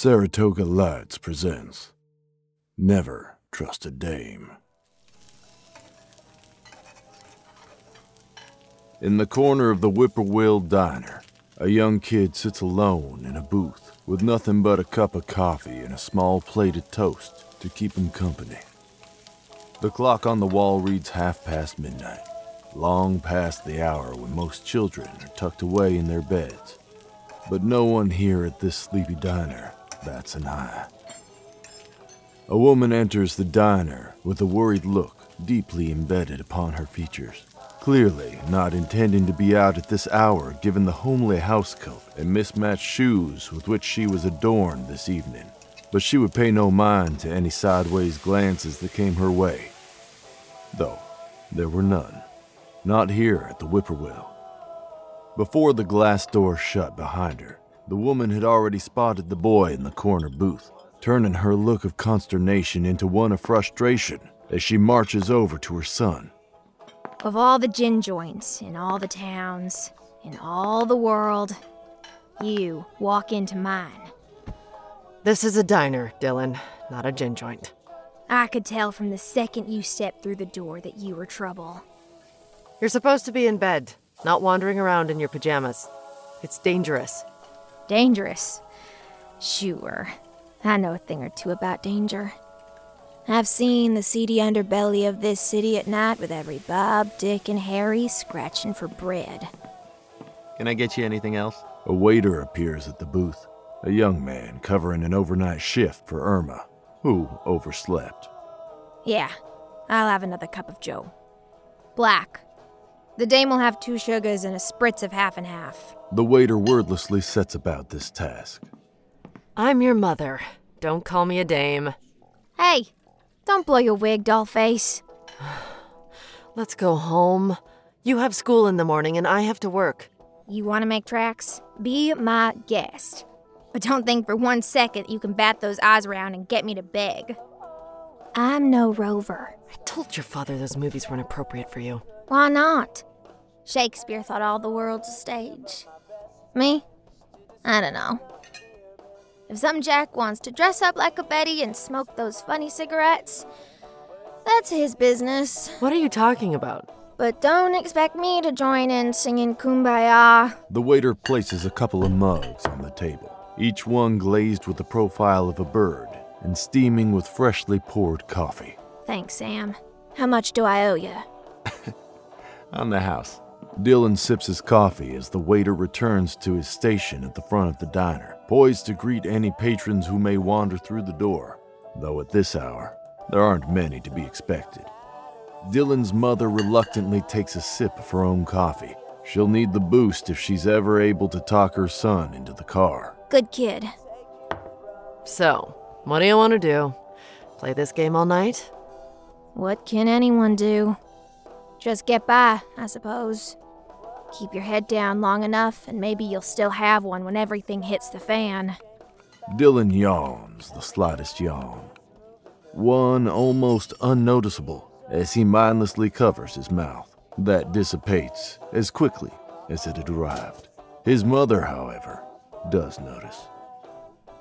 Saratoga Lights presents Never Trust a Dame. In the corner of the Whippoorwill Diner, a young kid sits alone in a booth with nothing but a cup of coffee and a small plate of toast to keep him company. The clock on the wall reads half past midnight, long past the hour when most children are tucked away in their beds. But no one here at this sleepy diner bats an eye. A woman enters the diner with a worried look deeply embedded upon her features. Clearly not intending to be out at this hour given the homely housecoat and mismatched shoes with which she was adorned this evening. But she would pay no mind to any sideways glances that came her way. Though there were none. Not here at the Whippoorwill. Before the glass door shut behind her, the woman had already spotted the boy in the corner booth, turning her look of consternation into one of frustration as she marches over to her son. Of all the gin joints in all the towns, in all the world, you walk into mine. This is a diner, Dylan, not a gin joint. I could tell from the second you stepped through the door that you were trouble. You're supposed to be in bed, not wandering around in your pajamas. It's dangerous. Dangerous. Sure. I know a thing or two about danger. I've seen the seedy underbelly of this city at night with every Bob, Dick, and Harry scratching for bread. Can I get you anything else? A waiter appears at the booth, a young man covering an overnight shift for Irma, who overslept. Yeah, I'll have another cup of Joe. Black. The dame will have two sugars and a spritz of half and half. The waiter wordlessly sets about this task. I'm your mother. Don't call me a dame. Hey, don't blow your wig, doll face. Let's go home. You have school in the morning and I have to work. You want to make tracks? Be my guest. But don't think for one second you can bat those eyes around and get me to beg. I'm no rover. I told your father those movies weren't appropriate for you. Why not? Shakespeare thought all the world's a stage. Me? I don't know. If some jack wants to dress up like a Betty and smoke those funny cigarettes, that's his business. What are you talking about? But don't expect me to join in singing Kumbaya. The waiter places a couple of mugs on the table, each one glazed with the profile of a bird and steaming with freshly poured coffee. Thanks, Sam. How much do I owe you? On the house. Dylan sips his coffee as the waiter returns to his station at the front of the diner, poised to greet any patrons who may wander through the door, though at this hour, there aren't many to be expected. Dylan's mother reluctantly takes a sip of her own coffee. She'll need the boost if she's ever able to talk her son into the car. Good kid. So, what do you want to do? Play this game all night? What can anyone do? Just get by, I suppose. Keep your head down long enough, and maybe you'll still have one when everything hits the fan. Dylan yawns the slightest yawn. One almost unnoticeable as he mindlessly covers his mouth. That dissipates as quickly as it had arrived. His mother, however, does notice.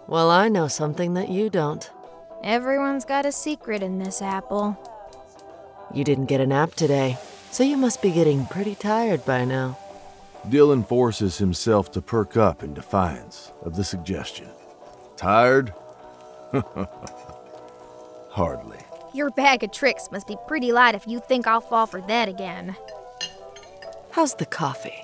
Well, I know something that you don't. Everyone's got a secret in this apple. You didn't get a nap today, so you must be getting pretty tired by now. Dylan forces himself to perk up in defiance of the suggestion. Tired? Hardly. Your bag of tricks must be pretty light if you think I'll fall for that again. How's the coffee?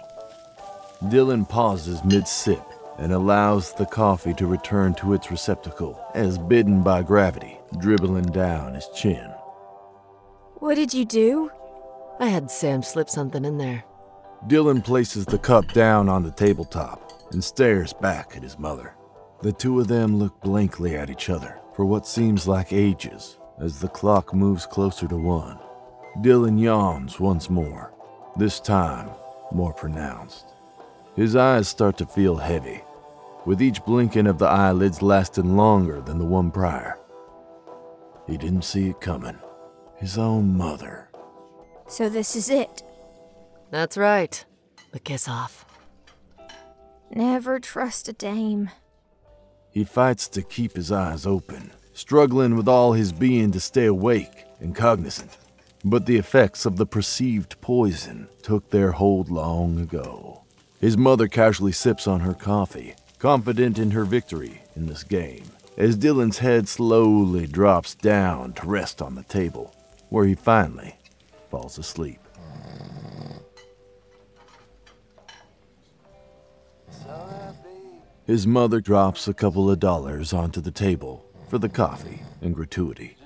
Dylan pauses mid sip and allows the coffee to return to its receptacle as bidden by gravity, dribbling down his chin. What did you do? I had Sam slip something in there. Dylan places the cup down on the tabletop and stares back at his mother. The two of them look blankly at each other for what seems like ages as the clock moves closer to one. Dylan yawns once more, this time more pronounced. His eyes start to feel heavy, with each blinking of the eyelids lasting longer than the one prior. He didn't see it coming. His own mother. So this is it. That's right. The kiss off. Never trust a dame. He fights to keep his eyes open, struggling with all his being to stay awake and cognizant. But the effects of the perceived poison took their hold long ago. His mother casually sips on her coffee, confident in her victory in this game, as Dylan's head slowly drops down to rest on the table, where he finally falls asleep. His mother drops a couple of dollars onto the table for the coffee and gratuity.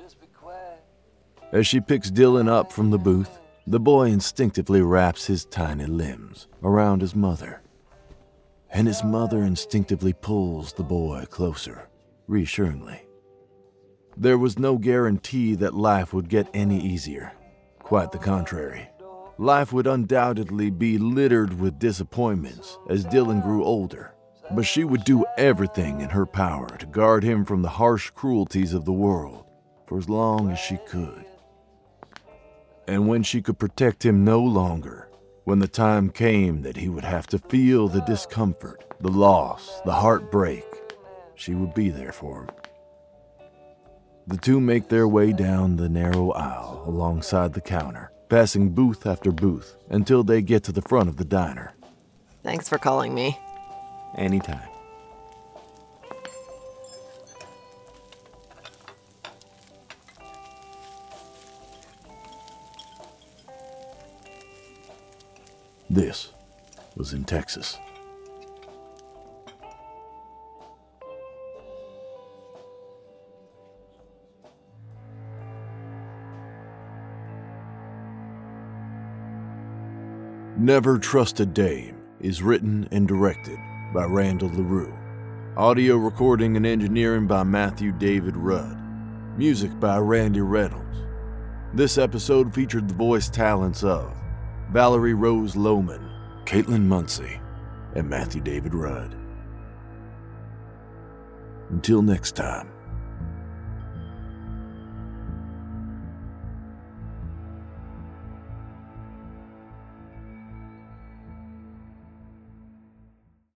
As she picks Dylan up from the booth, the boy instinctively wraps his tiny limbs around his mother. And his mother instinctively pulls the boy closer, reassuringly. There was no guarantee that life would get any easier. Quite the contrary. Life would undoubtedly be littered with disappointments as Dylan grew older but she would do everything in her power to guard him from the harsh cruelties of the world for as long as she could. And when she could protect him no longer, when the time came that he would have to feel the discomfort, the loss, the heartbreak, she would be there for him. The two make their way down the narrow aisle alongside the counter, passing booth after booth until they get to the front of the diner. Thanks for calling me. Anytime. This was in Texas. Never Trust a Dame is written and directed by Randall LaRue. Audio recording and engineering by Matthew David Rudd. Music by Randy Reynolds. This episode featured the voice talents of Valerie Rose Lohman, Caitlin Munsey, and Matthew David Rudd. Until next time.